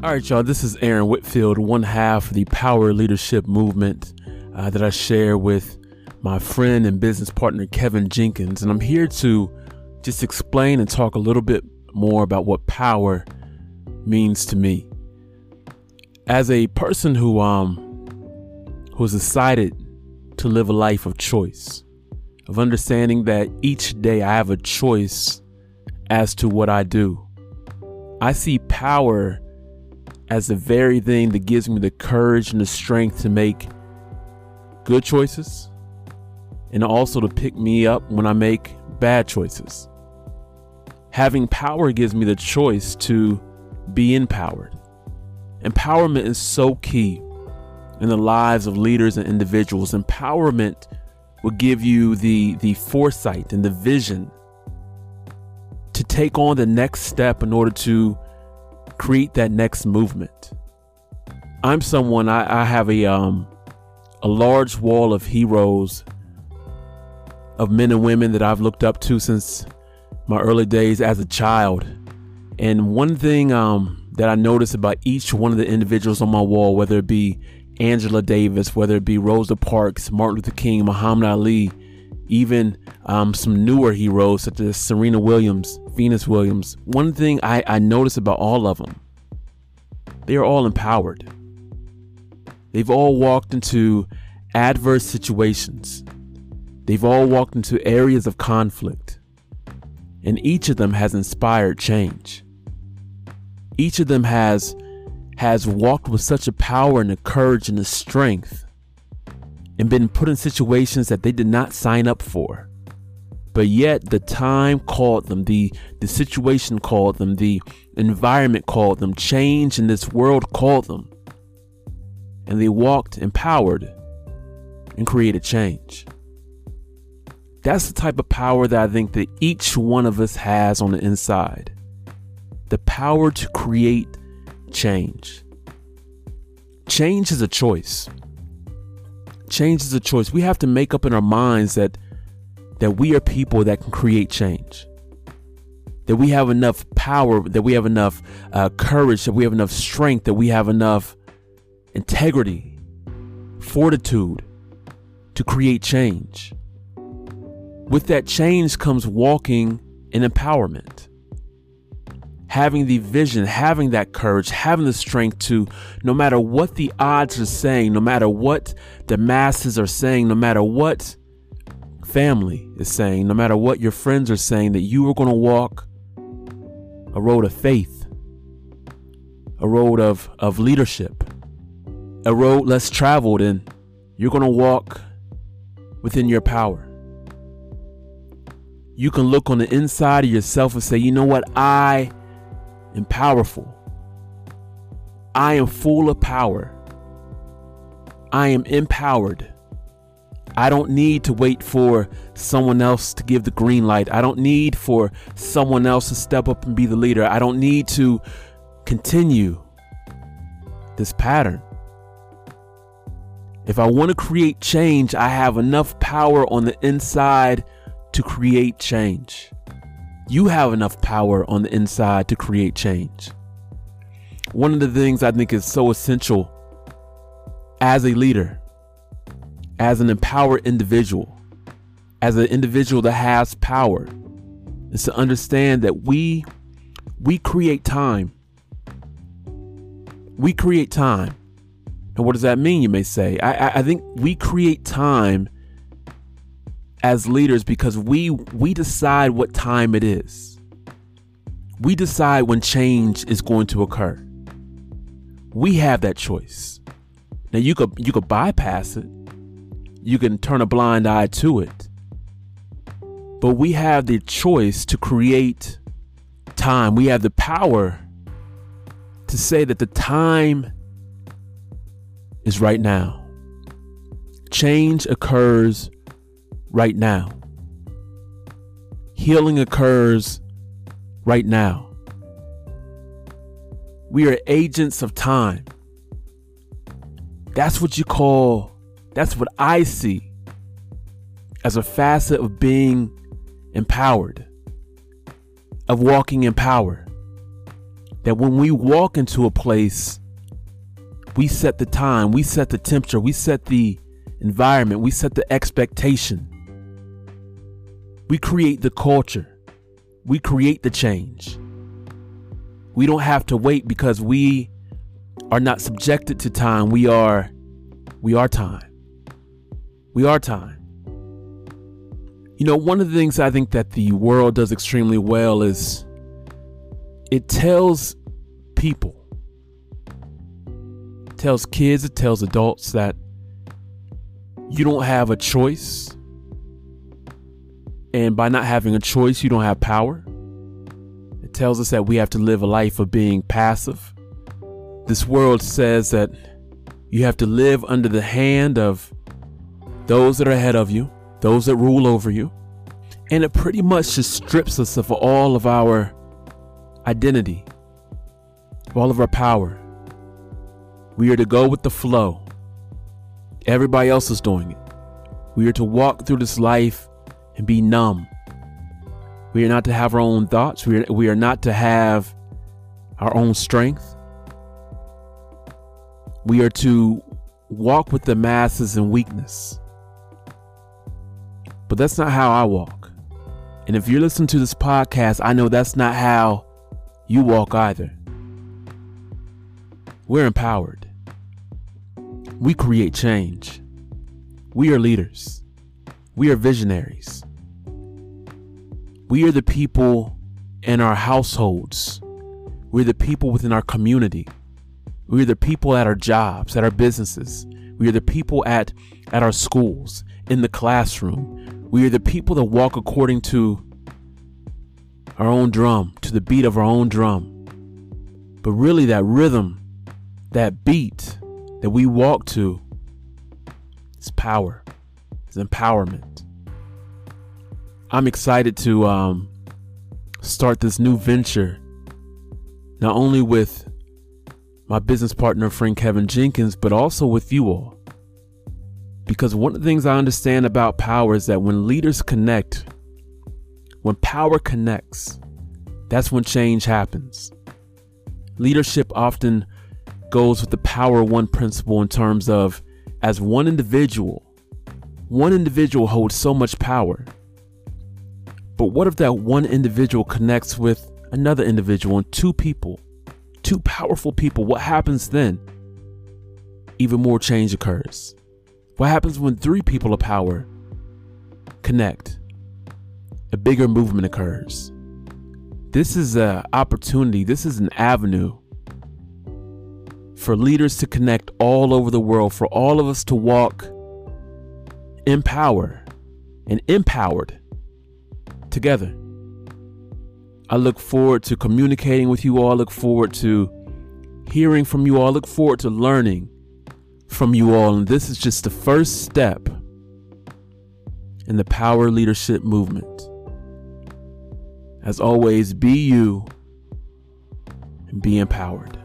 All right, y'all, this is Aaron Whitfield, one half of the Power Leadership Movement uh, that I share with my friend and business partner, Kevin Jenkins. And I'm here to just explain and talk a little bit more about what power means to me. As a person who, um, has decided to live a life of choice, of understanding that each day I have a choice as to what I do, I see power as the very thing that gives me the courage and the strength to make good choices and also to pick me up when I make bad choices. Having power gives me the choice to be empowered. Empowerment is so key in the lives of leaders and individuals. Empowerment will give you the, the foresight and the vision to take on the next step in order to create that next movement. I'm someone I, I have a um a large wall of heroes of men and women that I've looked up to since my early days as a child. And one thing um, that I notice about each one of the individuals on my wall, whether it be Angela Davis, whether it be Rosa Parks, Martin Luther King, Muhammad Ali, even um, some newer heroes such as Serena Williams, Venus Williams. One thing I, I notice about all of them, they are all empowered. They've all walked into adverse situations. They've all walked into areas of conflict. And each of them has inspired change. Each of them has has walked with such a power and a courage and a strength and been put in situations that they did not sign up for. But yet the time called them, the, the situation called them, the environment called them, change in this world called them. And they walked empowered and created change. That's the type of power that I think that each one of us has on the inside. The power to create change. Change is a choice change is a choice. We have to make up in our minds that that we are people that can create change. That we have enough power, that we have enough uh, courage, that we have enough strength, that we have enough integrity, fortitude to create change. With that change comes walking in empowerment having the vision, having that courage, having the strength to, no matter what the odds are saying, no matter what the masses are saying, no matter what family is saying, no matter what your friends are saying, that you are going to walk a road of faith, a road of, of leadership, a road less traveled, and you're going to walk within your power. You can look on the inside of yourself and say, you know what? I and powerful. I am full of power. I am empowered. I don't need to wait for someone else to give the green light. I don't need for someone else to step up and be the leader. I don't need to continue this pattern. If I want to create change, I have enough power on the inside to create change. You have enough power on the inside to create change. One of the things I think is so essential as a leader, as an empowered individual, as an individual that has power, is to understand that we we create time. We create time. And what does that mean, you may say? I, I think we create time as leaders because we we decide what time it is. We decide when change is going to occur. We have that choice. Now you could you could bypass it. You can turn a blind eye to it. But we have the choice to create time. We have the power to say that the time is right now. Change occurs right now. Healing occurs right now. We are agents of time. That's what you call, that's what I see as a facet of being empowered, of walking in power. that when we walk into a place, we set the time, we set the temperature, we set the environment, we set the expectation. We create the culture, we create the change. We don't have to wait because we are not subjected to time. We are we are time. We are time. You know, one of the things I think that the world does extremely well is it tells people, tells kids, it tells adults that you don't have a choice. And by not having a choice, you don't have power. It tells us that we have to live a life of being passive. This world says that you have to live under the hand of those that are ahead of you those that rule over you. And it pretty much just strips us of all of our identity, of all of our power. We are to go with the flow. Everybody else is doing it. We are to walk through this life and be numb. We are not to have our own thoughts. We are, we are not to have our own strength. We are to walk with the masses in weakness. But that's not how I walk. And if you're listening to this podcast, I know that's not how you walk either. We're empowered. We create change. We are leaders. We are visionaries. We are the people in our households. We're the people within our community. We're the people at our jobs, at our businesses. We are the people at, at our schools, in the classroom. We are the people that walk according to our own drum, to the beat of our own drum. But really, that rhythm, that beat that we walk to is power, is empowerment. I'm excited to um, start this new venture, not only with my business partner, friend Kevin Jenkins, but also with you all. Because one of the things I understand about power is that when leaders connect, when power connects, that's when change happens. Leadership often goes with the power one principle in terms of as one individual, one individual holds so much power. But what if that one individual connects with another individual and two people, two powerful people? What happens then? Even more change occurs. What happens when three people of power connect? A bigger movement occurs. This is an opportunity, this is an avenue for leaders to connect all over the world, for all of us to walk in power and empowered together. I look forward to communicating with you all. I look forward to hearing from you all. I look forward to learning from you all. And this is just the first step in the power leadership movement. As always, be you and be empowered.